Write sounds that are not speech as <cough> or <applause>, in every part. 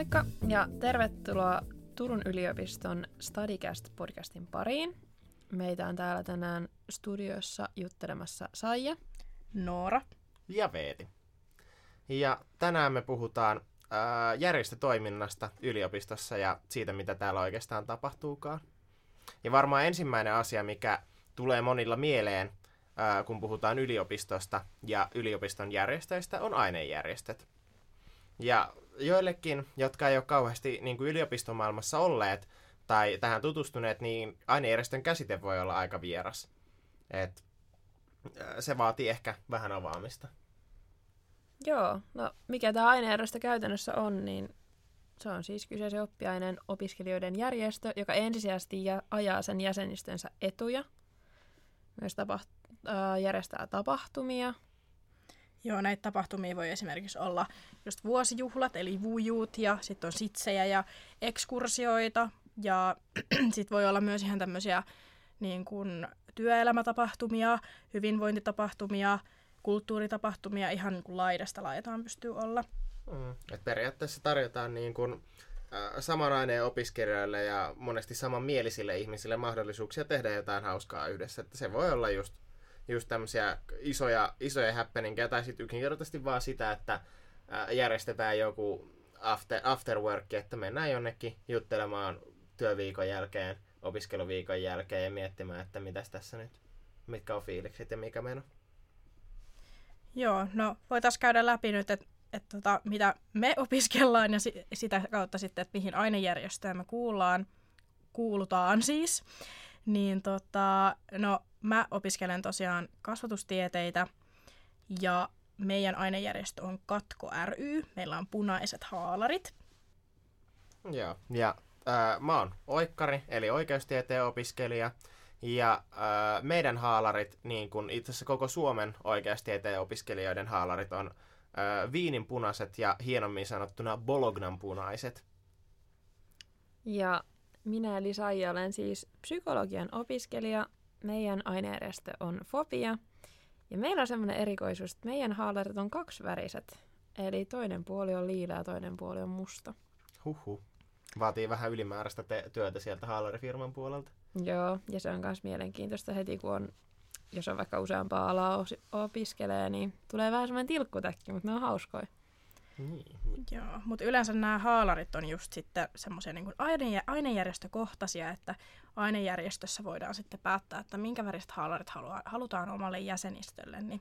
Moikka ja tervetuloa Turun yliopiston Studycast-podcastin pariin. Meitä on täällä tänään studiossa juttelemassa Saija, Noora ja Veeti. Ja tänään me puhutaan ää, järjestötoiminnasta yliopistossa ja siitä, mitä täällä oikeastaan tapahtuukaan. Ja varmaan ensimmäinen asia, mikä tulee monilla mieleen, ää, kun puhutaan yliopistosta ja yliopiston järjestöistä, on ainejärjestöt. Ja joillekin, jotka ei ole kauheasti niin kuin yliopistomaailmassa olleet tai tähän tutustuneet, niin ainejärjestön käsite voi olla aika vieras. Et, se vaatii ehkä vähän avaamista. Joo, no mikä tämä ainejärjestö käytännössä on, niin se on siis kyseisen oppiaineen opiskelijoiden järjestö, joka ensisijaisesti ajaa sen jäsenistönsä etuja. Myös tapaht- äh, järjestää tapahtumia, Joo, näitä tapahtumia voi esimerkiksi olla just vuosijuhlat, eli vujuut, ja sitten on sitsejä ja ekskursioita, ja <clears throat> sitten voi olla myös ihan tämmöisiä niin kuin työelämätapahtumia, hyvinvointitapahtumia, kulttuuritapahtumia, ihan niin kuin laidasta laitaan pystyy olla. Mm. Et periaatteessa tarjotaan niin kuin, äh, saman aineen opiskelijoille ja monesti samanmielisille ihmisille mahdollisuuksia tehdä jotain hauskaa yhdessä. Että se voi olla just just tämmöisiä isoja, isoja happeningia, tai sitten yksinkertaisesti vaan sitä, että järjestetään joku after, after work, että mennään jonnekin juttelemaan työviikon jälkeen, opiskeluviikon jälkeen ja miettimään, että mitäs tässä nyt, mitkä on fiilikset ja mikä meno. Joo, no voitaisiin käydä läpi nyt, että et tota, mitä me opiskellaan ja si- sitä kautta sitten, että mihin ainejärjestöön me kuullaan, kuulutaan siis. Niin tota, no mä opiskelen tosiaan kasvatustieteitä ja meidän ainejärjestö on Katko ry. Meillä on punaiset haalarit. Joo, ja äh, mä oon oikkari, eli oikeustieteen opiskelija. Ja äh, meidän haalarit, niin kuin itse asiassa koko Suomen oikeustieteen opiskelijoiden haalarit, on äh, viinin punaiset ja hienommin sanottuna Bolognan punaiset. Ja minä eli Saija olen siis psykologian opiskelija. Meidän ainejärjestö on Fobia. Ja meillä on semmoinen erikoisuus, että meidän haalarit on kaksiväriset. Eli toinen puoli on liila ja toinen puoli on musta. Huhu. Vaatii vähän ylimääräistä te- työtä sieltä haalarifirman puolelta. Joo, ja se on myös mielenkiintoista heti, kun on, jos on vaikka useampaa alaa opiskelee, niin tulee vähän semmoinen tilkkutäkki, mutta ne on hauskoja. Niin. Joo, mutta yleensä nämä haalarit on just sitten semmoisia niin aine- ainejärjestökohtaisia, että ainejärjestössä voidaan sitten päättää, että minkä väriset haalarit halua- halutaan omalle jäsenistölle, niin,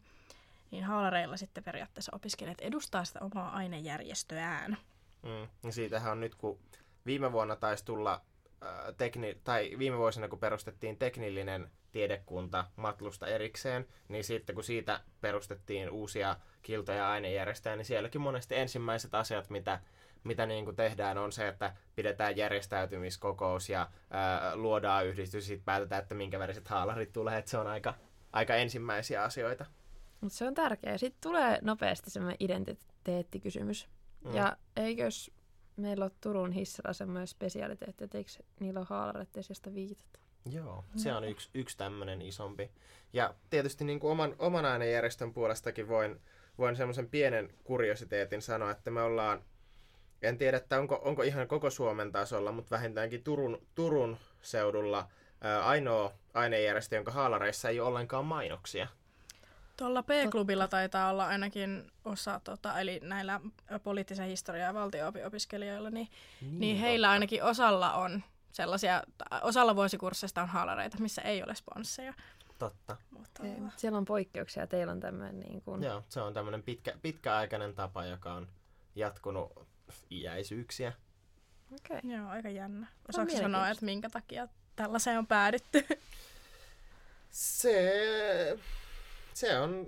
niin haalareilla sitten periaatteessa opiskelijat edustaa sitä omaa ainejärjestöään. Mm. Ja siitähän on nyt, kun viime vuonna taisi tulla, äh, tekni- tai viime vuosina kun perustettiin teknillinen tiedekunta Matlusta erikseen, niin sitten kun siitä perustettiin uusia kilto- ja ainejärjestöjä, niin sielläkin monesti ensimmäiset asiat, mitä, mitä niin kuin tehdään, on se, että pidetään järjestäytymiskokous ja ää, luodaan yhdistys, sitten päätetään, että minkä väriset haalarit tulee, että se on aika, aika ensimmäisiä asioita. Mutta se on tärkeää. Sitten tulee nopeasti semmoinen identiteettikysymys. Mm. Ja eikös meillä ole Turun hissalla semmoinen spesialiteetti, että eikö niillä ole haalarit josta viitata? Joo, se on yksi, yksi tämmöinen isompi. Ja tietysti niin kuin oman, oman ainejärjestön puolestakin voin, voin semmoisen pienen kuriositeetin sanoa, että me ollaan, en tiedä, että onko, onko ihan koko Suomen tasolla, mutta vähintäänkin Turun, Turun seudulla ää, ainoa ainejärjestö, jonka haalareissa ei ole ollenkaan mainoksia. Tuolla P-klubilla taitaa olla ainakin osa, tota, eli näillä poliittisen historian ja valtio-opiskelijoilla, niin, niin, niin heillä ainakin osalla on sellaisia, osalla vuosikursseista on haalareita, missä ei ole sponsseja. Totta. Mutta... Ei, siellä on poikkeuksia, teillä on tämmöinen niin kuin... Joo, se on tämmöinen pitkä, pitkäaikainen tapa, joka on jatkunut iäisyyksiä. Okei. Okay. Joo, aika jännä. Osaatko sanoa, että minkä takia tällaiseen on päädytty? <laughs> Se, se on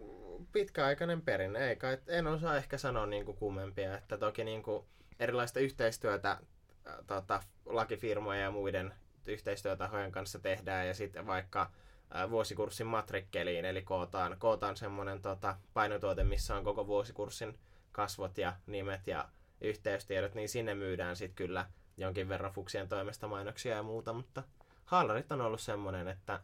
pitkäaikainen perinne, ei kai, en osaa ehkä sanoa niin kuin kummempia, että toki niin kuin erilaista yhteistyötä tota, lakifirmojen ja muiden yhteistyötahojen kanssa tehdään ja sitten vaikka vuosikurssin matrikkeliin, eli kootaan, kootaan semmoinen tota, painotuote, missä on koko vuosikurssin kasvot ja nimet ja yhteystiedot, niin sinne myydään sitten kyllä jonkin verran fuksien toimesta mainoksia ja muuta, mutta haalarit on ollut semmoinen, että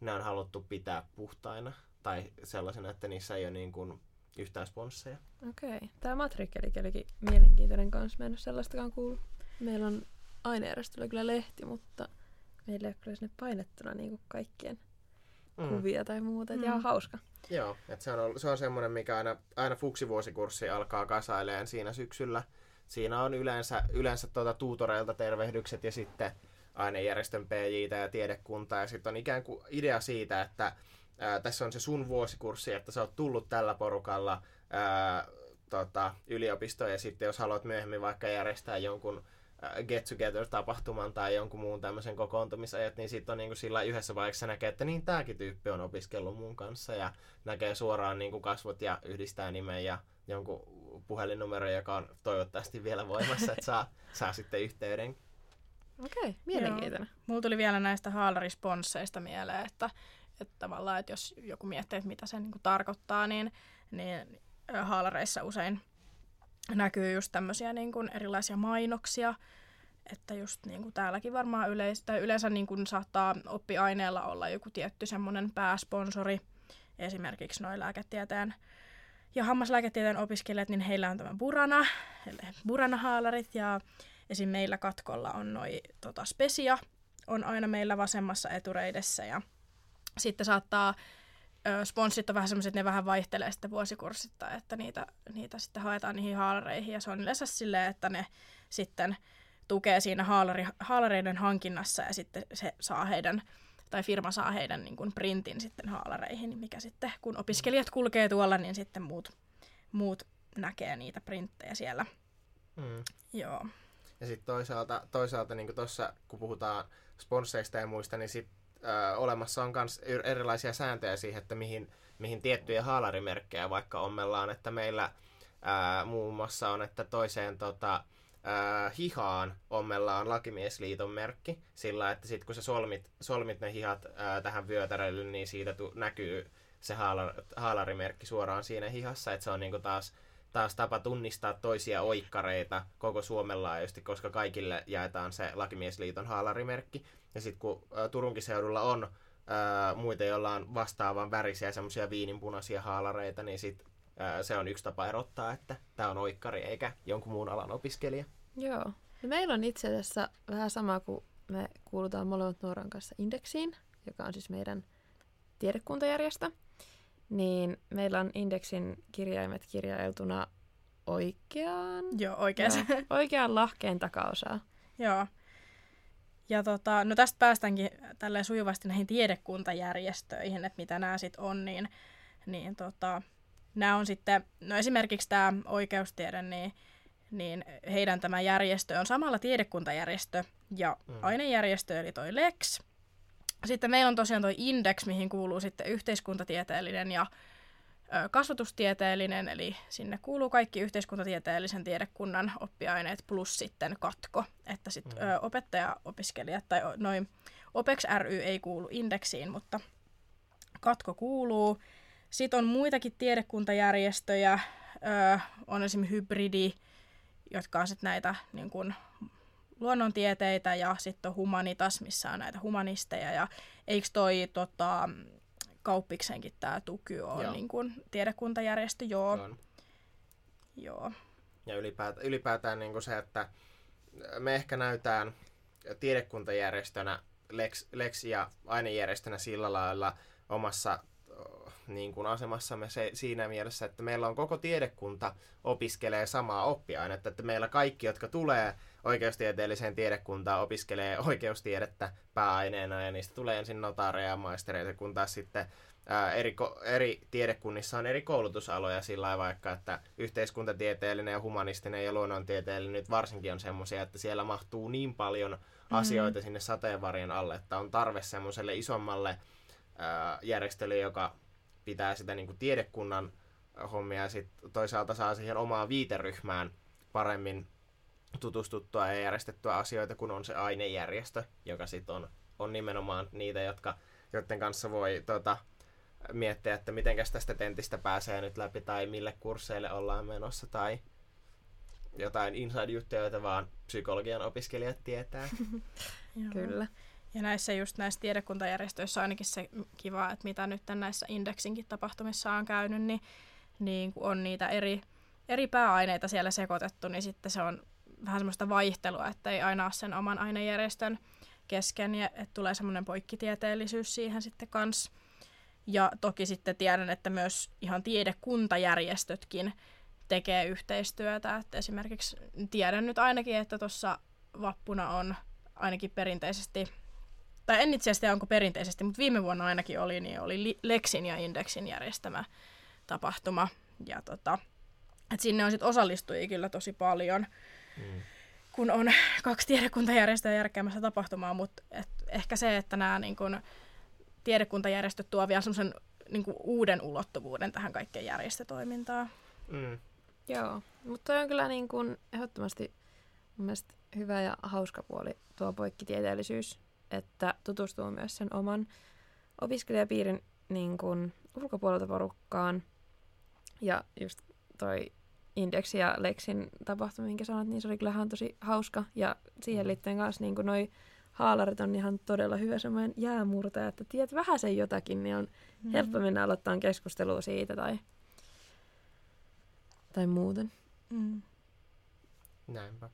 ne on haluttu pitää puhtaina tai sellaisena, että niissä ei ole niin kuin yhtään sponsseja. Okei. Okay. Tämä matrikkelikin olikin mielenkiintoinen kanssa. Mä en ole sellaistakaan kuullut. Meillä on ainejärjestöllä kyllä lehti, mutta meillä ei ole kyllä sinne painettuna niin kuin kaikkien mm. kuvia tai muuta. Mm. Ihan hauska. Joo, että se on, ollut, se on semmoinen, mikä aina, aina fuksivuosikurssi alkaa kasaileen siinä syksyllä. Siinä on yleensä, yleensä tuota tuutoreilta tervehdykset ja sitten ainejärjestön PJ ja tiedekunta. Ja sitten on ikään kuin idea siitä, että ää, tässä on se sun vuosikurssi, että sä oot tullut tällä porukalla ää, tota, yliopistoon ja sitten jos haluat myöhemmin vaikka järjestää jonkun get together-tapahtuman tai jonkun muun tämmöisen kokoontumisajat, niin sitten on niin kuin sillä yhdessä vaiheessa näkee, että niin tämäkin tyyppi on opiskellut mun kanssa ja näkee suoraan niin kuin kasvot ja yhdistää nimen ja jonkun puhelinnumero, joka on toivottavasti vielä voimassa, että saa, <laughs> saa sitten yhteyden. Okei, okay, mielenkiintoinen. Joo. Mulla tuli vielä näistä haalarisponsseista mieleen, että, että tavallaan, että jos joku miettii, että mitä se niin kuin tarkoittaa, niin, niin haalareissa usein näkyy just tämmöisiä niin kuin erilaisia mainoksia, että just niin kuin täälläkin varmaan yleis- tai yleensä niin kuin saattaa oppiaineella olla joku tietty semmoinen pääsponsori, esimerkiksi noin lääketieteen ja hammaslääketieteen opiskelijat, niin heillä on tämä Burana, eli Burana-haalarit, ja esim. meillä katkolla on noin tota, Spesia, on aina meillä vasemmassa etureidessä, ja sitten saattaa sponssit on vähän semmoiset, että ne vähän vaihtelee sitten vuosikurssittain, että niitä, niitä sitten haetaan niihin haalareihin ja se on yleensä silleen, että ne sitten tukee siinä haalari, haalareiden hankinnassa ja sitten se saa heidän tai firma saa heidän niin kuin printin sitten haalareihin, mikä sitten kun opiskelijat kulkee tuolla, niin sitten muut, muut näkee niitä printtejä siellä. Mm. Joo. Ja sitten toisaalta, toisaalta niin tuossa, kun puhutaan sponsseista ja muista, niin sitten olemassa on myös erilaisia sääntöjä siihen, että mihin, mihin tiettyjä haalarimerkkejä vaikka ommellaan, että meillä ö, muun muassa on, että toiseen tota, ö, hihaan ommellaan lakimiesliiton merkki, sillä että sitten kun sä solmit, solmit ne hihat ö, tähän vyötärölle, niin siitä tu, näkyy se haalar, haalarimerkki suoraan siinä hihassa, että se on niinku taas taas tapa tunnistaa toisia oikkareita koko Suomen laajuisesti, koska kaikille jaetaan se Lakimiesliiton haalarimerkki. Ja sitten kun Turunkin seudulla on ä, muita, joilla on vastaavan värisiä semmoisia viininpunaisia haalareita, niin sit, ä, se on yksi tapa erottaa, että tämä on oikkari eikä jonkun muun alan opiskelija. Joo. No meillä on itse asiassa vähän sama kuin me kuulutaan molemmat nuoran kanssa Indeksiin, joka on siis meidän tiedekuntajärjestö. Niin meillä on Indeksin kirjaimet kirjailtuna oikeaan... Joo, oikeaan. Joo, oikeaan lahkeen takaosaa. Joo. Ja tota, no tästä päästäänkin tälleen sujuvasti näihin tiedekuntajärjestöihin, että mitä nämä sitten on, niin, niin tota, nämä on sitten, no esimerkiksi tämä oikeustiede, niin, niin heidän tämä järjestö on samalla tiedekuntajärjestö ja mm. ainejärjestö, eli toi Lex. Sitten meillä on tosiaan toi Index, mihin kuuluu sitten yhteiskuntatieteellinen ja kasvatustieteellinen, eli sinne kuuluu kaikki yhteiskuntatieteellisen tiedekunnan oppiaineet plus sitten katko, että sitten mm. opettaja-opiskelijat tai noin OPEX ry ei kuulu indeksiin, mutta katko kuuluu. Sitten on muitakin tiedekuntajärjestöjä, ö, on esimerkiksi hybridi, jotka on sitten näitä niin kun, luonnontieteitä ja sitten on humanitas, missä on näitä humanisteja ja eikö toi tota, kauppiksenkin tämä Tuky on joo. niin kuin tiedekuntajärjestö, joo. On. Joo. Ja ylipäätään, ylipäätään niin kuin se, että me ehkä näytään tiedekuntajärjestönä Lex, Lex ja ainejärjestönä sillä lailla omassa niin kuin asemassamme se, siinä mielessä, että meillä on koko tiedekunta opiskelee samaa oppiainetta, että meillä kaikki, jotka tulee oikeustieteelliseen tiedekuntaan, opiskelee oikeustiedettä pääaineena ja niistä tulee ensin notaareja ja maistereita, kun taas sitten ää, eri, eri tiedekunnissa on eri koulutusaloja sillä vaikka, että yhteiskuntatieteellinen ja humanistinen ja luonnontieteellinen nyt varsinkin on semmoisia, että siellä mahtuu niin paljon mm-hmm. asioita sinne sateenvarjen alle, että on tarve semmoiselle isommalle ää, järjestelylle, joka pitää sitä niin kuin tiedekunnan hommia ja sitten toisaalta saa siihen omaan viiteryhmään paremmin tutustuttua ja järjestettyä asioita, kun on se ainejärjestö, joka sitten on, on nimenomaan niitä, jotka, joiden kanssa voi tota, miettiä, että miten tästä tentistä pääsee nyt läpi tai mille kursseille ollaan menossa tai jotain inside-juttuja, joita vaan psykologian opiskelijat tietää. <laughs> Kyllä. Ja näissä just näissä tiedekuntajärjestöissä on ainakin se kiva, että mitä nyt näissä indeksinkin tapahtumissa on käynyt, niin, niin kun on niitä eri, eri pääaineita siellä sekoitettu, niin sitten se on vähän semmoista vaihtelua, että ei aina ole sen oman ainejärjestön kesken, ja että tulee semmoinen poikkitieteellisyys siihen sitten kanssa. Ja toki sitten tiedän, että myös ihan tiedekuntajärjestötkin tekee yhteistyötä. Että esimerkiksi tiedän nyt ainakin, että tuossa vappuna on ainakin perinteisesti, tai en itse asiassa onko perinteisesti, mutta viime vuonna ainakin oli, niin oli Lexin ja Indexin järjestämä tapahtuma. Ja tota, et sinne on sitten osallistujia kyllä tosi paljon, mm. kun on <laughs> kaksi tiedekuntajärjestöä järkkäämässä tapahtumaa, mutta et ehkä se, että nämä niin kun, tiedekuntajärjestöt tuo vielä semmoisen niin uuden ulottuvuuden tähän kaikkeen järjestötoimintaan. Mm. Joo, mutta on kyllä niin kuin ehdottomasti mun mielestä hyvä ja hauska puoli tuo poikkitieteellisyys, että tutustuu myös sen oman opiskelijapiirin niin kuin ulkopuolelta porukkaan. Ja just toi Indeksi ja Lexin tapahtuma, minkä sanoit, niin se oli kyllähän tosi hauska. Ja siihen mm. liittyen kanssa niin kuin noi haalarit on ihan todella hyvä semmoinen jäämurtaja, että tiedät vähän sen jotakin, niin on mm. helppo mennä aloittamaan keskustelua siitä tai, tai muuten. Mm. Näinpä.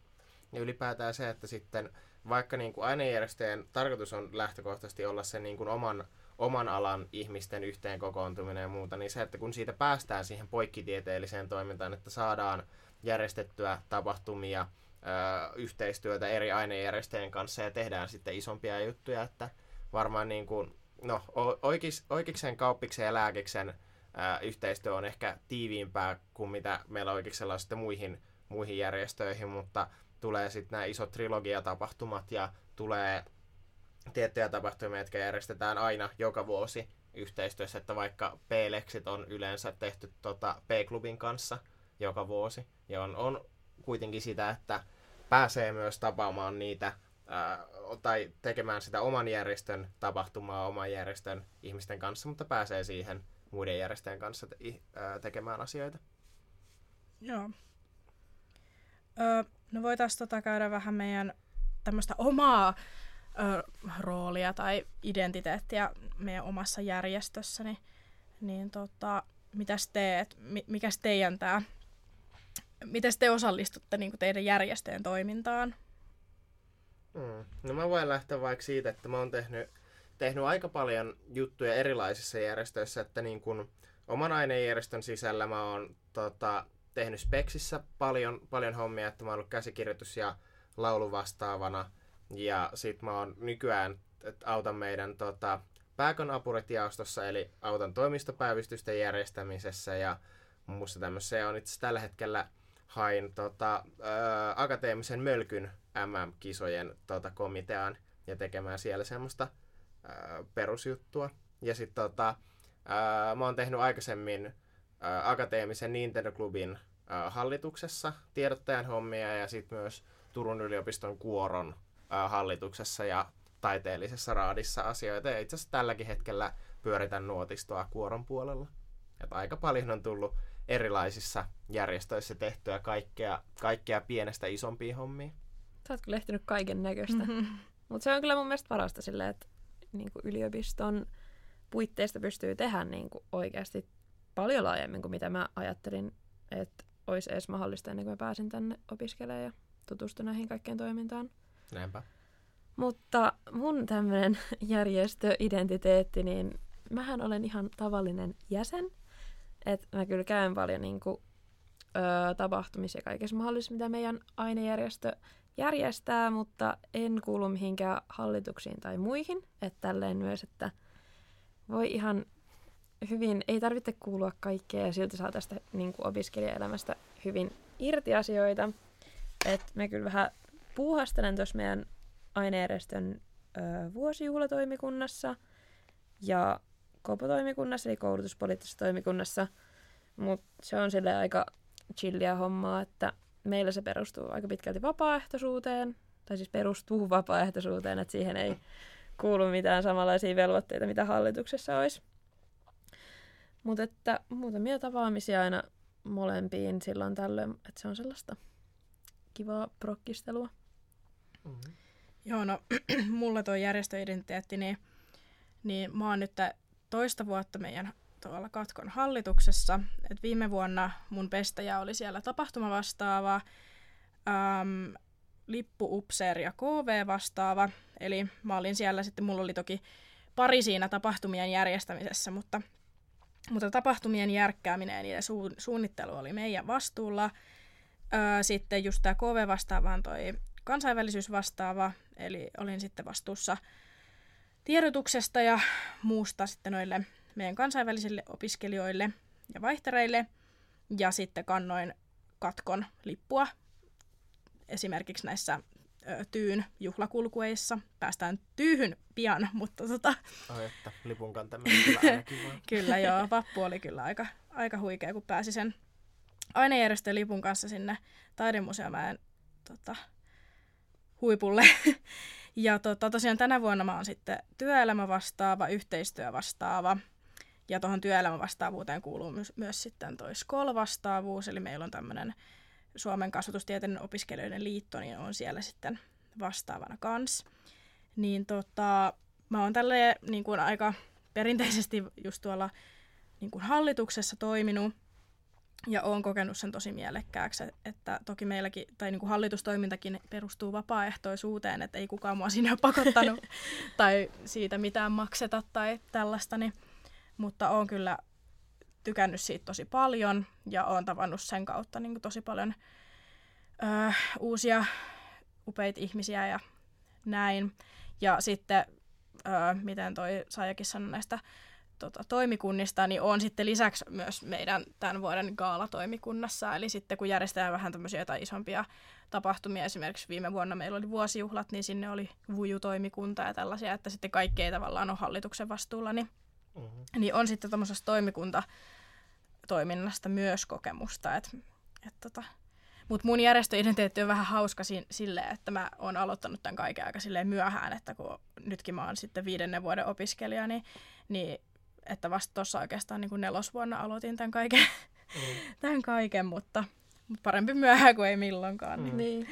Ja ylipäätään se, että sitten vaikka niin kuin ainejärjestöjen tarkoitus on lähtökohtaisesti olla sen niin kuin oman, oman alan ihmisten yhteen kokoontuminen ja muuta, niin se, että kun siitä päästään siihen poikkitieteelliseen toimintaan, että saadaan järjestettyä tapahtumia, ö, yhteistyötä eri ainejärjestöjen kanssa ja tehdään sitten isompia juttuja, että varmaan niin kuin, no, oikeis, oikeiksen, kauppiksen ja lääkiksen ö, yhteistyö on ehkä tiiviimpää kuin mitä meillä oikeiksella on sitten muihin, muihin järjestöihin, mutta tulee sitten nämä isot trilogiatapahtumat ja tulee tiettyjä tapahtumia, jotka järjestetään aina joka vuosi yhteistyössä, että vaikka P-leksit on yleensä tehty tota P-klubin kanssa joka vuosi, ja on, on kuitenkin sitä, että pääsee myös tapaamaan niitä ää, tai tekemään sitä oman järjestön tapahtumaa oman järjestön ihmisten kanssa, mutta pääsee siihen muiden järjestöjen kanssa te- ää, tekemään asioita. Joo. Ö, no voitaisiin tota käydä vähän meidän tämmöistä omaa ö, roolia tai identiteettiä meidän omassa järjestössä, niin, niin tota, mitäs teet, mikäs teidän tämä miten te osallistutte niin teidän järjestöjen toimintaan? Mm. No mä voin lähteä vaikka siitä, että mä oon tehnyt, tehnyt aika paljon juttuja erilaisissa järjestöissä, että niin kun oman ainejärjestön sisällä mä oon tota, tehnyt Speksissä paljon, paljon hommia, että mä oon ollut käsikirjoitus- ja lauluvastaavana. Ja sit mä oon nykyään, että autan meidän tota, pääkon apurit-jaostossa, eli autan toimistopäivystysten järjestämisessä ja muun muassa tämmöisessä. On itse tällä hetkellä hain tota, ää, akateemisen mölkyn MM-kisojen tota, komiteaan ja tekemään siellä semmoista ää, perusjuttua. Ja sitten tota, ää, mä oon tehnyt aikaisemmin ää, akateemisen Nintendo-klubin ää, hallituksessa tiedottajan hommia ja sitten myös Turun yliopiston kuoron ää, hallituksessa ja taiteellisessa raadissa asioita. Ja itse asiassa tälläkin hetkellä pyöritän nuotistoa kuoron puolella. Et aika paljon on tullut erilaisissa järjestöissä tehtyä kaikkea, kaikkea pienestä isompiin hommiin. Sä oot kyllä ehtinyt kaiken näköistä. Mm-hmm. Mutta se on kyllä mun mielestä parasta silleen, että niin kuin yliopiston puitteista pystyy tehdä niin kuin oikeasti paljon laajemmin kuin mitä mä ajattelin, että olisi edes mahdollista ennen kuin mä pääsin tänne opiskelemaan ja tutustuin näihin kaikkeen toimintaan. Näinpä. Mutta mun tämmöinen <laughs> järjestöidentiteetti, niin mähän olen ihan tavallinen jäsen – että mä kyllä käyn paljon niin kuin, ö, tapahtumissa ja kaikessa mahdollisessa, mitä meidän ainejärjestö järjestää, mutta en kuulu mihinkään hallituksiin tai muihin. Että tälleen myös, että voi ihan hyvin, ei tarvitse kuulua kaikkea ja silti saa tästä niin kuin opiskelijaelämästä hyvin irti asioita. että me kyllä vähän puuhastelen tuossa meidän ainejärjestön ö, vuosijuhlatoimikunnassa ja kopotoimikunnassa, eli koulutuspoliittisessa toimikunnassa, mutta se on sille aika chillia hommaa, että meillä se perustuu aika pitkälti vapaaehtoisuuteen, tai siis perustuu vapaaehtoisuuteen, että siihen ei kuulu mitään samanlaisia velvoitteita, mitä hallituksessa olisi. Mutta että muutamia tapaamisia aina molempiin silloin tällöin, että se on sellaista kivaa prokkistelua. Mm-hmm. Joo, no <clears throat> mulla tuo järjestöidentiteetti, niin, niin mä oon nyt toista vuotta meidän tuolla Katkon hallituksessa. Et viime vuonna mun pestäjä oli siellä tapahtumavastaava, äm, lippuupseeri ja KV vastaava. Eli mä olin siellä sitten, mulla oli toki pari siinä tapahtumien järjestämisessä, mutta, mutta tapahtumien järkkääminen ja niiden su- suunnittelu oli meidän vastuulla. Öö, sitten just tämä KV vastaavaan toi kansainvälisyys vastaava, eli olin sitten vastuussa tiedotuksesta ja muusta sitten noille meidän kansainvälisille opiskelijoille ja vaihtereille. Ja sitten kannoin katkon lippua esimerkiksi näissä tyyn juhlakulkueissa. Päästään tyyhyn pian, mutta tota... Oh, että lipun kantaminen kyllä <laughs> kyllä joo, vappu oli kyllä aika, aika huikea, kun pääsi sen ainejärjestön lipun kanssa sinne taidemuseomäen tota, huipulle. <laughs> ja tota, tosiaan tänä vuonna mä oon sitten työelämä vastaava, yhteistyö vastaava. Ja tuohon työelämävastaavuuteen kuuluu myös, myös sitten toi SKOL-vastaavuus, eli meillä on tämmöinen Suomen kasvatustieteiden opiskelijoiden liitto, niin on siellä sitten vastaavana kans. Niin tota, mä oon tälle niin kuin aika perinteisesti just tuolla niin kuin hallituksessa toiminut, ja olen kokenut sen tosi mielekkääksi, että toki meilläkin, tai niin kuin hallitustoimintakin perustuu vapaaehtoisuuteen, että ei kukaan mua sinne ole pakottanut <laughs> tai siitä mitään makseta tai tällaista, niin, mutta olen kyllä tykännyt siitä tosi paljon ja olen tavannut sen kautta niin kuin tosi paljon ö, uusia upeita ihmisiä ja näin. Ja sitten, ö, miten toi Saajakin sanoi näistä tota, toimikunnista, niin on sitten lisäksi myös meidän tämän vuoden gaalatoimikunnassa. Eli sitten kun järjestetään vähän tämmöisiä jotain isompia tapahtumia, esimerkiksi viime vuonna meillä oli vuosijuhlat, niin sinne oli vujutoimikunta ja tällaisia, että sitten kaikki ei tavallaan ole hallituksen vastuulla, niin, mm-hmm. niin on sitten tämmöisestä toimikunta toiminnasta myös kokemusta. Et, et tota. Mutta mun järjestöidentiteetti on vähän hauska si- silleen, että mä oon aloittanut tämän kaiken aika silleen myöhään, että kun nytkin mä oon sitten viidennen vuoden opiskelija, niin, niin että vasta tuossa oikeastaan niin kuin nelosvuonna aloitin tämän kaiken, mm. tämän kaiken mutta, mutta parempi myöhään kuin ei milloinkaan. Mm. Niin. niin.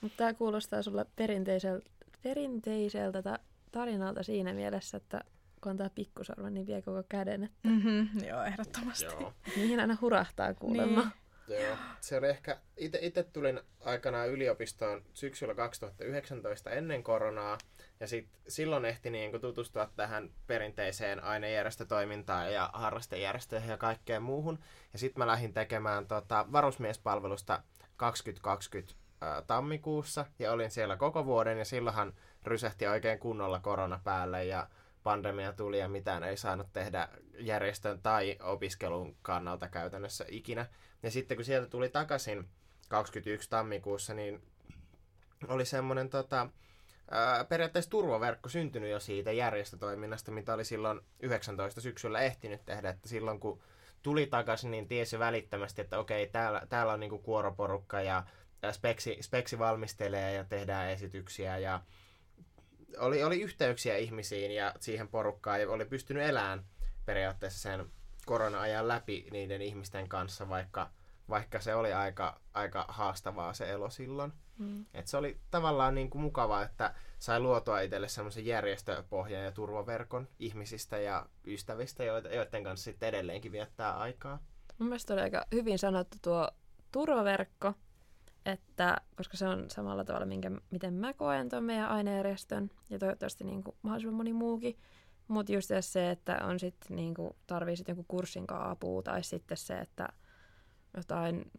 Mutta tämä kuulostaa sulle perinteiseltä, perinteiseltä ta- tarinalta siinä mielessä, että kun antaa pikkusormen, niin vie koko käden. Että... Mm-hmm, joo, ehdottomasti. Joo. Niihin aina hurahtaa kuulemma. Niin. Joo, se oli ehkä, itse tulin aikanaan yliopistoon syksyllä 2019 ennen koronaa, ja sit, silloin ehti niin kuin tutustua tähän perinteiseen ainejärjestötoimintaan ja harrastejärjestöihin ja kaikkeen muuhun. Ja sitten mä lähdin tekemään tota, varusmiespalvelusta 2020 ää, tammikuussa ja olin siellä koko vuoden ja silloinhan rysähti oikein kunnolla korona päälle ja pandemia tuli ja mitään ei saanut tehdä järjestön tai opiskelun kannalta käytännössä ikinä. Ja sitten kun sieltä tuli takaisin 21 tammikuussa, niin oli semmoinen tota, periaatteessa turvaverkko syntynyt jo siitä järjestötoiminnasta, mitä oli silloin 19 syksyllä ehtinyt tehdä, että silloin kun tuli takaisin, niin tiesi välittömästi, että okei, täällä, täällä on niinku kuoroporukka ja speksi, speksi valmistelee ja tehdään esityksiä ja oli, oli yhteyksiä ihmisiin ja siihen porukkaan ja oli pystynyt elämään periaatteessa sen korona-ajan läpi niiden ihmisten kanssa, vaikka, vaikka se oli aika, aika haastavaa se elo silloin. Mm. Et se oli tavallaan niin kuin mukavaa, että sai luotua itselle semmoisen järjestöpohjan ja turvaverkon ihmisistä ja ystävistä, joiden kanssa sitten edelleenkin viettää aikaa. Mun mielestä oli aika hyvin sanottu tuo turvaverkko, että koska se on samalla tavalla, minkä, miten mä koen tuon meidän ainejärjestön ja toivottavasti niin kuin mahdollisimman moni muukin, mutta just se, että on sitten niin kuin, tarvii sitten jonkun kurssin apua tai sitten se, että jotain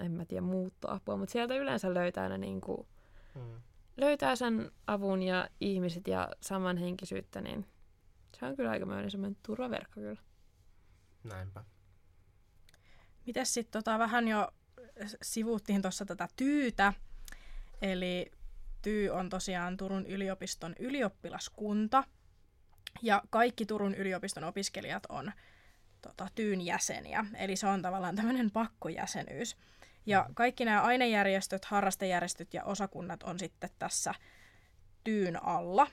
en mä tiedä, muuttoapua, mutta sieltä yleensä löytää ne niin kuin, hmm. löytää sen avun ja ihmiset ja samanhenkisyyttä, niin se on kyllä aika semmoinen turvaverkko kyllä. Näinpä. Mites sitten tota, vähän jo sivuuttiin tuossa tätä tyytä, eli Tyy on tosiaan Turun yliopiston ylioppilaskunta, ja kaikki Turun yliopiston opiskelijat on tota, Tyyn jäseniä, eli se on tavallaan tämmöinen pakkojäsenyys. Ja kaikki nämä ainejärjestöt, harrastejärjestöt ja osakunnat on sitten tässä tyyn alla.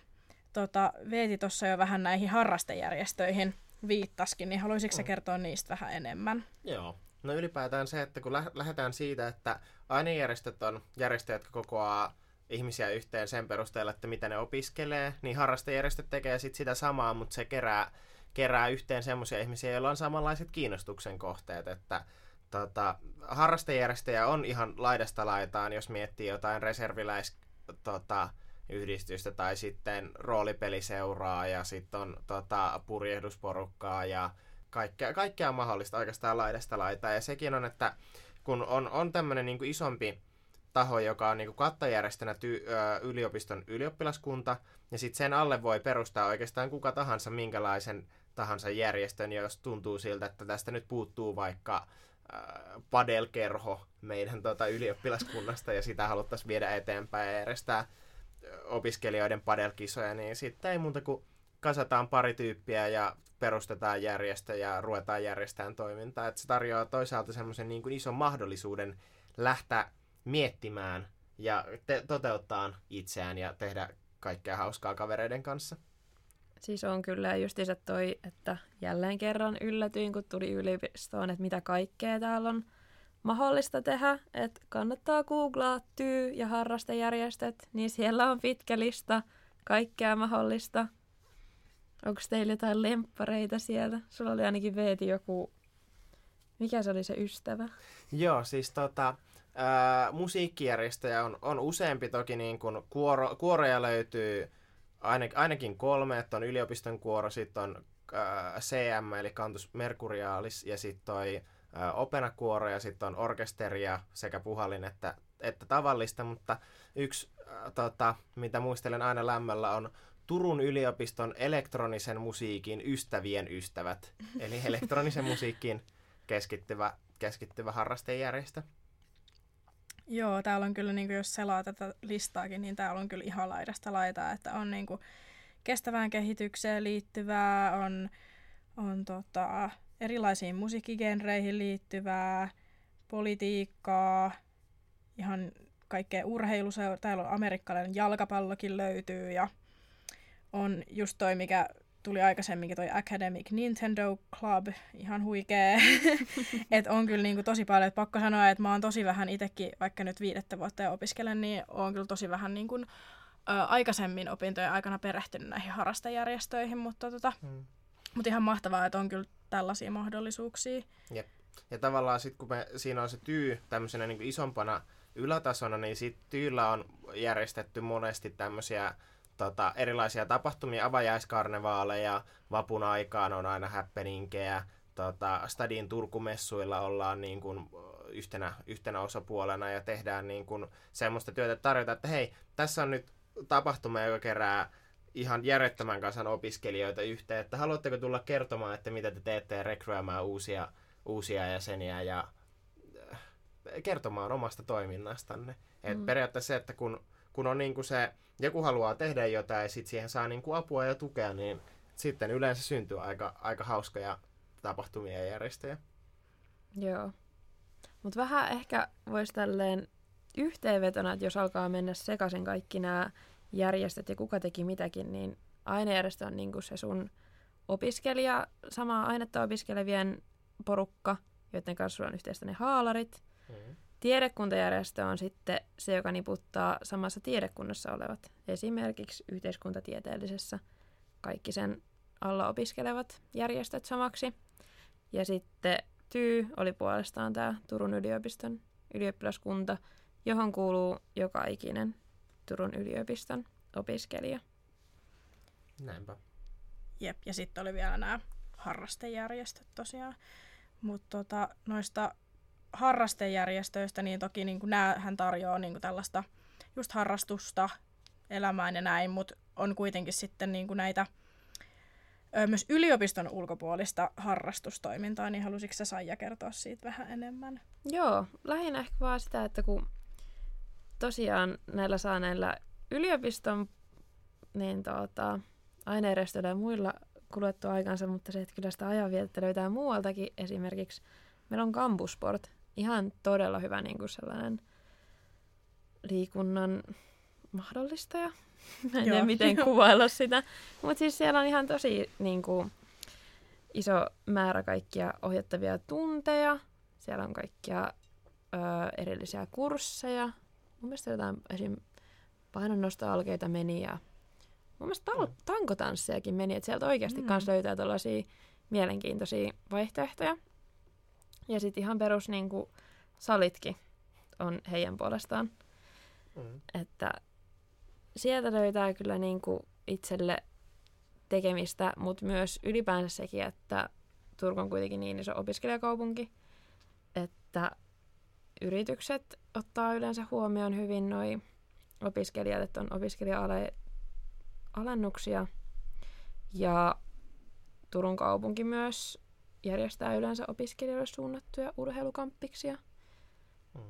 Tota, Veeti tuossa jo vähän näihin harrastejärjestöihin viittaskin, niin haluaisitko mm. kertoa niistä vähän enemmän? Joo. No ylipäätään se, että kun lä- lähdetään siitä, että ainejärjestöt on järjestöjä, jotka kokoaa ihmisiä yhteen sen perusteella, että mitä ne opiskelee, niin harrastejärjestöt tekee sit sitä samaa, mutta se kerää kerää yhteen semmoisia ihmisiä, joilla on samanlaiset kiinnostuksen kohteet, että tota, harrastejärjestöjä on ihan laidasta laitaan, jos miettii jotain reserviläis tota, yhdistystä tai sitten roolipeliseuraa ja sitten on tota, purjehdusporukkaa ja kaikkea, kaikkea mahdollista oikeastaan laidasta laitaa. Ja sekin on, että kun on, on tämmöinen niin isompi taho, joka on niin kattojärjestönä ty, ö, yliopiston ylioppilaskunta, ja sitten sen alle voi perustaa oikeastaan kuka tahansa minkälaisen tahansa järjestön, jos tuntuu siltä, että tästä nyt puuttuu vaikka padelkerho meidän tota, ylioppilaskunnasta ja sitä haluttaisiin viedä eteenpäin ja järjestää opiskelijoiden padelkisoja, niin sitten ei muuta kuin kasataan pari tyyppiä ja perustetaan järjestö ja ruvetaan järjestämään toimintaa. Et se tarjoaa toisaalta semmoisen niin kuin ison mahdollisuuden lähteä miettimään ja te- toteuttaa itseään ja tehdä kaikkea hauskaa kavereiden kanssa. Siis on kyllä justiinsa toi, että jälleen kerran yllätyin, kun tuli yliopistoon, että mitä kaikkea täällä on mahdollista tehdä. Että kannattaa googlaa tyy- ja harrastejärjestöt, niin siellä on pitkä lista kaikkea mahdollista. Onko teillä jotain lemppareita siellä? Sulla oli ainakin Veeti joku, mikä se oli se ystävä? Joo, siis tota, ää, musiikkijärjestöjä on, on useampi toki, niin kun kuoro, kuoroja löytyy ainakin, ainakin kolme, että on yliopiston kuoro, sitten on ää, CM eli Cantus Mercurialis ja sitten toi ää, ja sitten on orkesteria sekä puhallin että, että tavallista, mutta yksi, ää, tota, mitä muistelen aina lämmöllä on Turun yliopiston elektronisen musiikin ystävien ystävät, eli elektronisen musiikkiin keskittyvä, keskittyvä harrastejärjestö. Joo, täällä on kyllä, niin kuin jos selaa tätä listaakin, niin täällä on kyllä ihan laidasta laitaa, että on niin kuin kestävään kehitykseen liittyvää, on, on tota, erilaisiin musiikkigenreihin liittyvää, politiikkaa, ihan kaikkea urheiluseuraa, täällä on amerikkalainen jalkapallokin löytyy ja on just toi, mikä tuli aikaisemminkin toi Academic Nintendo Club, ihan huikee. <laughs> että on kyllä niinku tosi paljon, että pakko sanoa, että mä oon tosi vähän itsekin, vaikka nyt viidettä vuotta ja opiskelen, niin on kyllä tosi vähän niinku, ö, aikaisemmin opintojen aikana perehtynyt näihin harrastajärjestöihin, mutta tota, hmm. mut ihan mahtavaa, että on kyllä tällaisia mahdollisuuksia. Jep. Ja tavallaan sitten kun me, siinä on se tyy tämmöisenä niin isompana ylätasona, niin sit tyyllä on järjestetty monesti tämmöisiä tota, erilaisia tapahtumia, avajaiskarnevaaleja, vapun aikaan on aina happeningejä, tota, Stadin Turkumessuilla ollaan niin kuin yhtenä, yhtenä osapuolena ja tehdään niin kuin semmoista työtä, että tarjota, että hei, tässä on nyt tapahtuma, joka kerää ihan järjettömän kansan opiskelijoita yhteen, että haluatteko tulla kertomaan, että mitä te teette ja rekryämään uusia, uusia jäseniä ja kertomaan omasta toiminnastanne. Et mm. Periaatteessa se, että kun, kun on niin kuin se joku haluaa tehdä jotain ja sitten siihen saa niin kuin apua ja tukea, niin sitten yleensä syntyy aika, aika hauskoja tapahtumia ja järjestöjä. Joo. Mutta vähän ehkä voisi tälleen yhteenvetona, että jos alkaa mennä sekaisin kaikki nämä järjestöt ja kuka teki mitäkin, niin ainejärjestö on niinku se sun opiskelija, samaa ainetta opiskelevien porukka, joiden kanssa sulla on yhteistä ne haalarit. Mm. Tiedekuntajärjestö on sitten se, joka niputtaa samassa tiedekunnassa olevat, esimerkiksi yhteiskuntatieteellisessä kaikki sen alla opiskelevat järjestöt samaksi. Ja sitten TYY oli puolestaan tämä Turun yliopiston ylioppilaskunta, johon kuuluu joka ikinen Turun yliopiston opiskelija. Näinpä. Jep, ja sitten oli vielä nämä harrastejärjestöt tosiaan. Mutta tota, noista harrastejärjestöistä, niin toki niin hän tarjoaa niin kuin tällaista just harrastusta elämään ja näin, mutta on kuitenkin sitten niin kuin näitä myös yliopiston ulkopuolista harrastustoimintaa, niin halusitko sä Saija kertoa siitä vähän enemmän? Joo, lähinnä ehkä vaan sitä, että kun tosiaan näillä saaneilla yliopiston niin tuota, aineistoilla ja muilla kuluttu aikansa, mutta se, että kyllä sitä ajanvietettä löytää muualtakin. Esimerkiksi meillä on Campusport, ihan todella hyvä niin kuin sellainen liikunnan mahdollistaja. <laughs> Mä en tiedä, miten kuvailla sitä. Mutta siis siellä on ihan tosi niin kuin, iso määrä kaikkia ohjattavia tunteja. Siellä on kaikkia ö, erillisiä kursseja. Mun mielestä jotain esim. painonnostoalkeita meni ja mun mielestä tal- tankotanssiakin meni, että sieltä oikeasti Mm. mm. kanssa löytää tällaisia mielenkiintoisia vaihtoehtoja. Ja sitten ihan perus niin kuin, salitkin on heidän puolestaan. Mm. Että sieltä löytää kyllä niin kuin itselle tekemistä, mutta myös ylipäänsä sekin, että Turku on kuitenkin niin iso opiskelijakaupunki, että yritykset ottaa yleensä huomioon hyvin noi opiskelijat, että on opiskelija-alennuksia. Ja Turun kaupunki myös järjestää yleensä opiskelijoille suunnattuja urheilukamppiksia. Mm.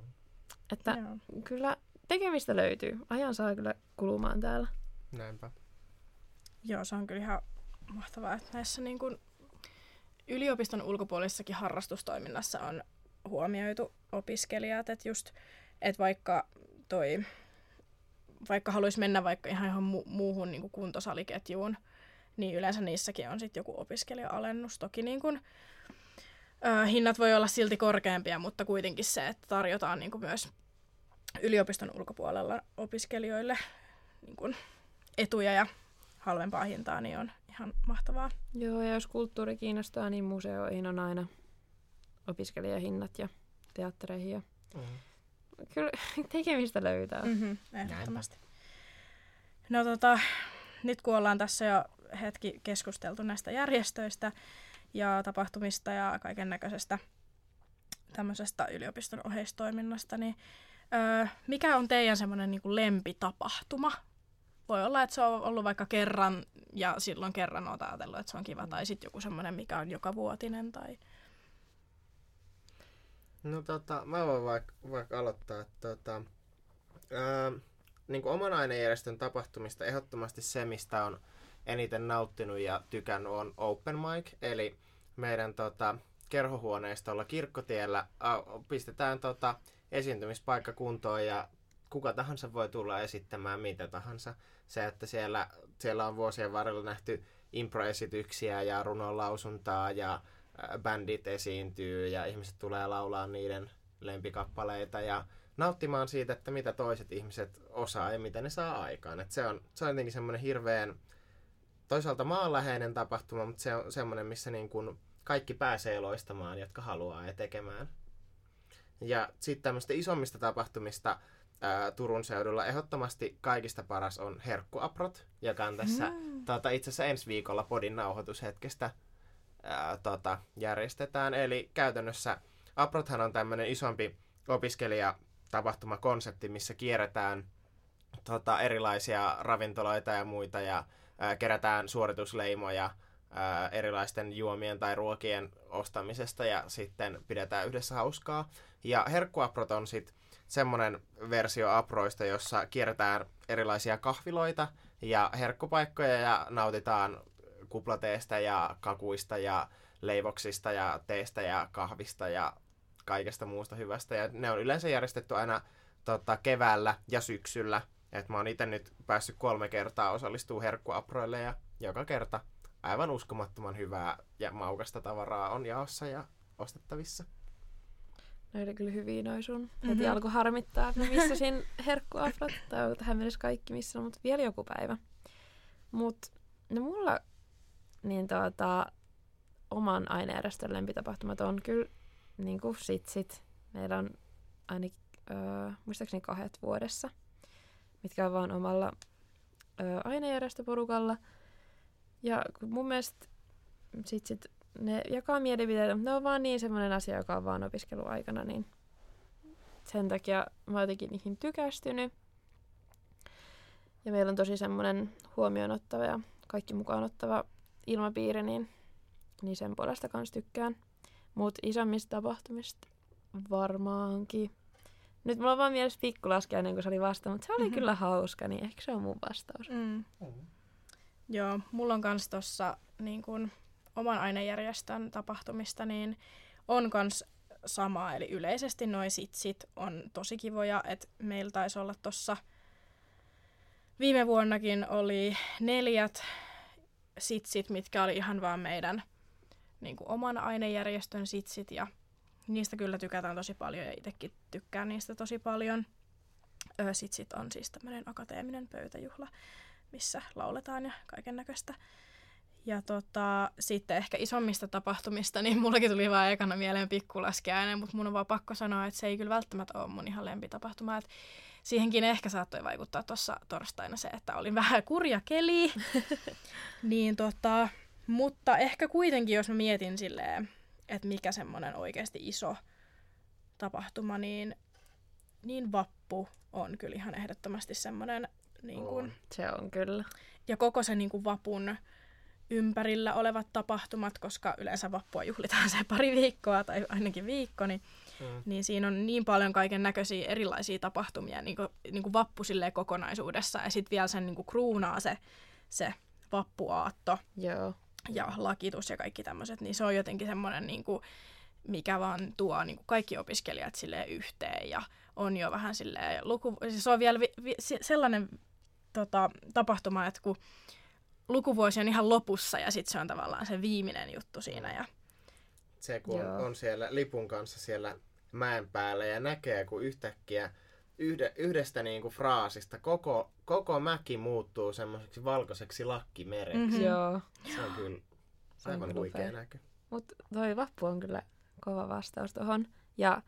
Että Joo. kyllä tekemistä löytyy. Ajan saa kyllä kulumaan täällä. Näinpä. Joo, se on kyllä ihan mahtavaa, että näissä niin kuin yliopiston ulkopuolisessakin harrastustoiminnassa on huomioitu opiskelijat, että just, että vaikka toi, vaikka haluaisi mennä vaikka ihan johon mu- muuhun niin kuin kuntosaliketjuun, niin yleensä niissäkin on sitten joku opiskelija-alennus. Toki niin kuin, ö, hinnat voi olla silti korkeampia, mutta kuitenkin se, että tarjotaan niin myös yliopiston ulkopuolella opiskelijoille niin kuin etuja ja halvempaa hintaa, niin on ihan mahtavaa. Joo, ja jos kulttuuri kiinnostaa, niin museoihin on aina opiskelijahinnat ja teattereihin. Ja... Mm. Kyllä tekemistä löytää. Mm. Mm-hmm, ehdottomasti. No tota, nyt kun ollaan tässä jo hetki keskusteltu näistä järjestöistä ja tapahtumista ja kaiken näköisestä tämmöisestä yliopiston oheistoiminnasta, niin öö, mikä on teidän semmoinen niinku lempitapahtuma? Voi olla, että se on ollut vaikka kerran ja silloin kerran olet ajatellut, että se on kiva, tai sitten joku semmoinen, mikä on joka vuotinen. Tai... No tota, mä voin vaikka, vaikka aloittaa, että tota, niin kuin oman ainejärjestön tapahtumista ehdottomasti se, mistä on eniten nauttinut ja tykännyt on Open Mic, eli meidän tota, kerhohuoneistolla Kirkkotiellä pistetään tota, esiintymispaikka kuntoon ja kuka tahansa voi tulla esittämään mitä tahansa. Se, että siellä, siellä on vuosien varrella nähty improesityksiä ja runonlausuntaa ja bändit esiintyy ja ihmiset tulee laulaa niiden lempikappaleita ja nauttimaan siitä, että mitä toiset ihmiset osaa ja mitä ne saa aikaan. Et se, on, se on jotenkin semmoinen hirveän toisaalta maanläheinen tapahtuma, mutta se on semmoinen, missä niin kuin kaikki pääsee loistamaan, jotka haluaa ja tekemään. Ja sitten tämmöistä isommista tapahtumista ää, Turun seudulla ehdottomasti kaikista paras on Herkkuaprot, joka on tässä Mm. tota, itse asiassa ensi viikolla podin nauhoitushetkestä ää, tota, järjestetään. Eli käytännössä Aprothan on tämmöinen isompi opiskelijatapahtumakonsepti, missä kierretään tota, erilaisia ravintoloita ja muita ja ää, kerätään suoritusleimoja ää, erilaisten juomien tai ruokien ostamisesta ja sitten pidetään yhdessä hauskaa. Ja Herkkuaprot on sitten semmoinen versio aproista, jossa kierretään erilaisia kahviloita ja herkkupaikkoja ja nautitaan kuplateesta ja kakuista ja leivoksista ja teestä ja kahvista ja kaikesta muusta hyvästä. Ja ne on yleensä järjestetty aina tota, keväällä ja syksyllä. Et mä oon itse nyt päässyt kolme kertaa osallistuu herkkuaproille ja joka kerta aivan uskomattoman hyvää ja maukasta tavaraa on jaossa ja ostettavissa. Ne oli kyllä hyviä noin sun. Mhm. Heti alkoi harmittaa, että mä missasin herkkuafrot. Tai tähän mennessä kaikki missä mutta vielä joku päivä. Mut no mulla niin tuota, oman ainejärjestön lempitapahtumat on kyllä niin kuin sitsit. Meillä on ainakin öö, muistaakseni kahdet vuodessa, mitkä on vaan omalla öö, ainejärjestöporukalla. Ja mun mielestä sitsit ne jakaa mielipiteitä, mutta ne on vaan niin semmoinen asia, joka on vaan opiskeluaikana, niin sen takia mä oon jotenkin niihin tykästynyt. Ja meillä on tosi semmoinen huomioon ottava ja kaikki mukaan ottava ilmapiiri, niin, niin sen puolesta kans tykkään. Mutta isommista tapahtumista varmaankin. Nyt mulla on vaan mielessä pikkulaskiainen, kun se oli vasta, mutta se oli Mhm. kyllä hauska, niin ehkä se on mun vastaus. Mm. Joo, mulla on kans tossa niin kun, oman ainejärjestön tapahtumista, niin on kans samaa, eli yleisesti noi sitsit on tosi kivoja, että meillä taisi olla tossa viime vuonnakin oli neljät sitsit, mitkä oli ihan vaan meidän niin kuin oman ainejärjestön sitsit ja niistä kyllä tykätään tosi paljon ja itsekin tykkään niistä tosi paljon. Ö, sitsit on siis tämmöinen akateeminen pöytäjuhla missä lauletaan ja kaiken näköistä. Ja tota, sitten ehkä isommista tapahtumista, niin mullakin tuli vaan ekana mieleen pikkulaskiainen, mutta mun on vaan pakko sanoa, että se ei kyllä välttämättä ole mun ihan lempitapahtuma. Et siihenkin ehkä saattoi vaikuttaa tuossa torstaina se, että olin vähän kurja keli. <laughs> niin tota, mutta ehkä kuitenkin, jos mä mietin silleen, että mikä semmoinen oikeasti iso tapahtuma, niin, niin vappu on kyllä ihan ehdottomasti semmoinen... Niin kun, Se on kyllä. ja koko se niin kuin vapun ympärillä olevat tapahtumat, koska yleensä vappua juhlitaan se pari viikkoa tai ainakin viikko, niin, Mm. niin siinä on niin paljon kaiken näköisiä erilaisia tapahtumia niin kuin, niin kuin vappu silleen kokonaisuudessa ja sitten vielä sen niin kuin kruunaa se, se vappuaatto Joo. Ja lakitus ja kaikki tämmöiset, niin se on jotenkin semmoinen, niin kuin, mikä vaan tuo niin kuin kaikki opiskelijat silleen yhteen ja on jo vähän silleen luku... Siis se on vielä vi, vi, se- sellainen tota, tapahtuma, että kun lukuvuosi on ihan lopussa ja sitten se on tavallaan se viimeinen juttu siinä ja Se, kun on, Joo. on siellä lipun kanssa siellä mäen päällä ja näkee, kun yhtäkkiä yhde, yhdestä niinku fraasista koko, koko mäki muuttuu semmoiseksi valkoiseksi lakkimereksi. Mhm. Mm-hmm. Joo. Se on kyllä Se on aivan huikea näky. Mutta toi vappu on kyllä kova vastaus tuohon. Ja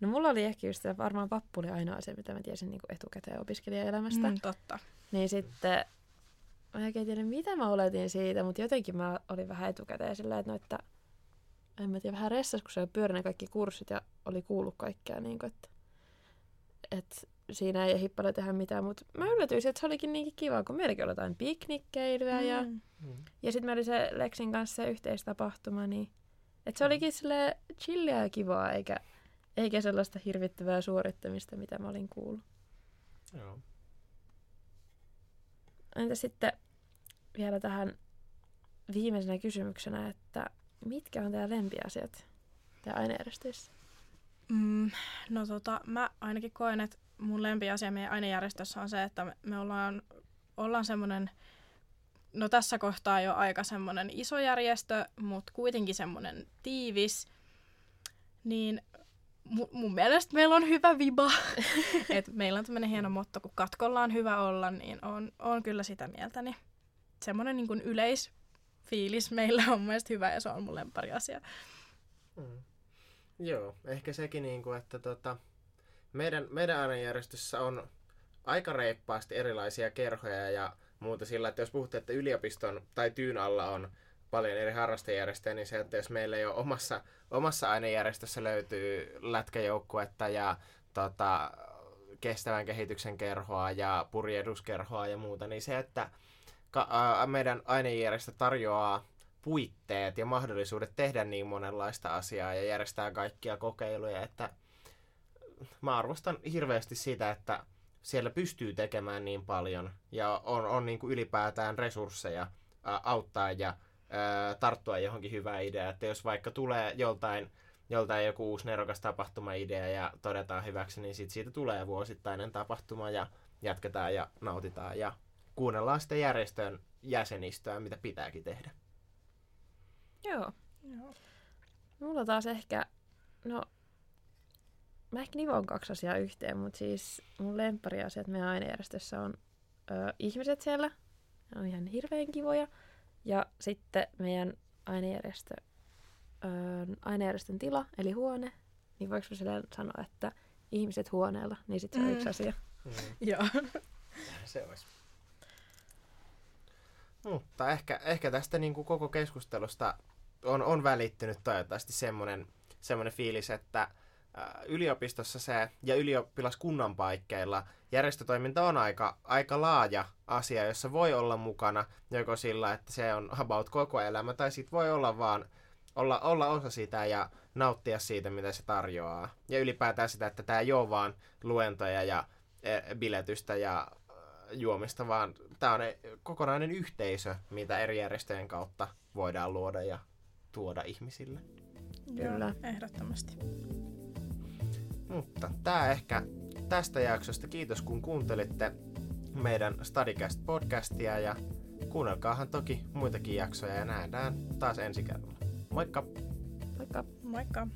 no mulla oli ehkä just se, varmaan vappu oli ainoa se, mitä mä tiesin niin etukäteen opiskelijaelämästä. Mm. totta. Niin sitten mä en oikein tiedä, mitä mä oletin siitä, mutta jotenkin mä olin vähän etukäteen silleen, että no, että en mä tiedä, vähän ressas, kun se oli pyörinyt kaikki kurssit ja oli kuullut kaikkea, niin kuin, että, että siinä ei ehdi paljon tehdä mitään, mutta mä yllätyin, että se olikin niinkin kiva, kun meilläkin oli jotain piknikkeilyä ja Mm. Mm. ja sitten meillä oli se Lexin kanssa se yhteistapahtuma, niin että se olikin sille chillia ja kivaa, eikä, eikä sellaista hirvittävää suorittamista, mitä mä olin kuullut. Joo. Entä sitten vielä tähän viimeisenä kysymyksenä, että mitkä on teidän lempiasiat teidän ainejärjestöissä? Mm, no tota, mä ainakin koen, että mun lempiasia meidän ainejärjestössä on se, että me, me ollaan, ollaan semmoinen, no tässä kohtaa jo aika semmoinen iso järjestö, mutta kuitenkin semmoinen tiivis, niin mu- mun mielestä meillä on hyvä viba. <laughs> Et meillä on tämmöinen hieno motto, kun katkolla on hyvä olla, niin on, on kyllä sitä mieltä. Niin semmoinen niin kuin yleisfiilis meillä on mun mielestä hyvä ja se on mun lempari asia. Mm. Joo, ehkä sekin, niin kuin, että tota, meidän, meidän ainejärjestössä on aika reippaasti erilaisia kerhoja ja muuta sillä, että jos puhutte, että yliopiston tai tyyn alla on paljon eri harrastejärjestöjä, niin se, että jos meillä ei ole omassa, omassa ainejärjestössä löytyy lätkäjoukkuetta ja tota, kestävän kehityksen kerhoa ja purjehduskerhoa ja muuta, niin se, että ka- meidän ainejärjestö tarjoaa puitteet ja mahdollisuudet tehdä niin monenlaista asiaa ja järjestää kaikkia kokeiluja, että mä arvostan hirveästi sitä, että siellä pystyy tekemään niin paljon ja on, on niin kuin ylipäätään resursseja auttaa ja tarttua johonkin hyvään ideaan. Että jos vaikka tulee joltain, joltain joku uusi nerokas tapahtumaidea ja todetaan hyväksi, niin sit siitä tulee vuosittainen tapahtuma ja jatketaan ja nautitaan ja kuunnellaan sitten järjestön jäsenistöä, mitä pitääkin tehdä. Joo. Joo. Mulla taas ehkä, no mä ehkä nivon kaksi asiaa yhteen, mutta siis mun lemppariasiat meidän ainejärjestössä on ö, ihmiset siellä, ne on ihan hirveän kivoja, ja sitten meidän ainejärjestö, ö, ainejärjestön tila, eli huone, niin voiko mä silleen sanoa, että ihmiset huoneella, niin sitten se on Mm. yksi asia. Mm. Joo. Se olisi. Mutta ehkä, ehkä tästä niin kuin koko keskustelusta on, on välittynyt toivottavasti semmoinen, semmoinen fiilis, että ää, yliopistossa se ja ylioppilaskunnan paikkeilla järjestötoiminta on aika, aika laaja asia, jossa voi olla mukana joko sillä, että se on about koko elämä, tai sitten voi olla vaan olla, olla osa sitä ja nauttia siitä, mitä se tarjoaa. Ja ylipäätään sitä, että tämä ei ole vaan luentoja ja eh, biletystä ja äh, juomista, vaan tämä on eh, kokonainen yhteisö, mitä eri järjestöjen kautta voidaan luoda ja tuoda ihmisille. Kyllä. Joo, ehdottomasti. Mutta tämä ehkä tästä jaksosta. Kiitos kun kuuntelitte meidän Studicast podcastia ja kuunnelkaahan toki muitakin jaksoja ja nähdään taas ensi kerralla. Moikka! Moikka! Moikka!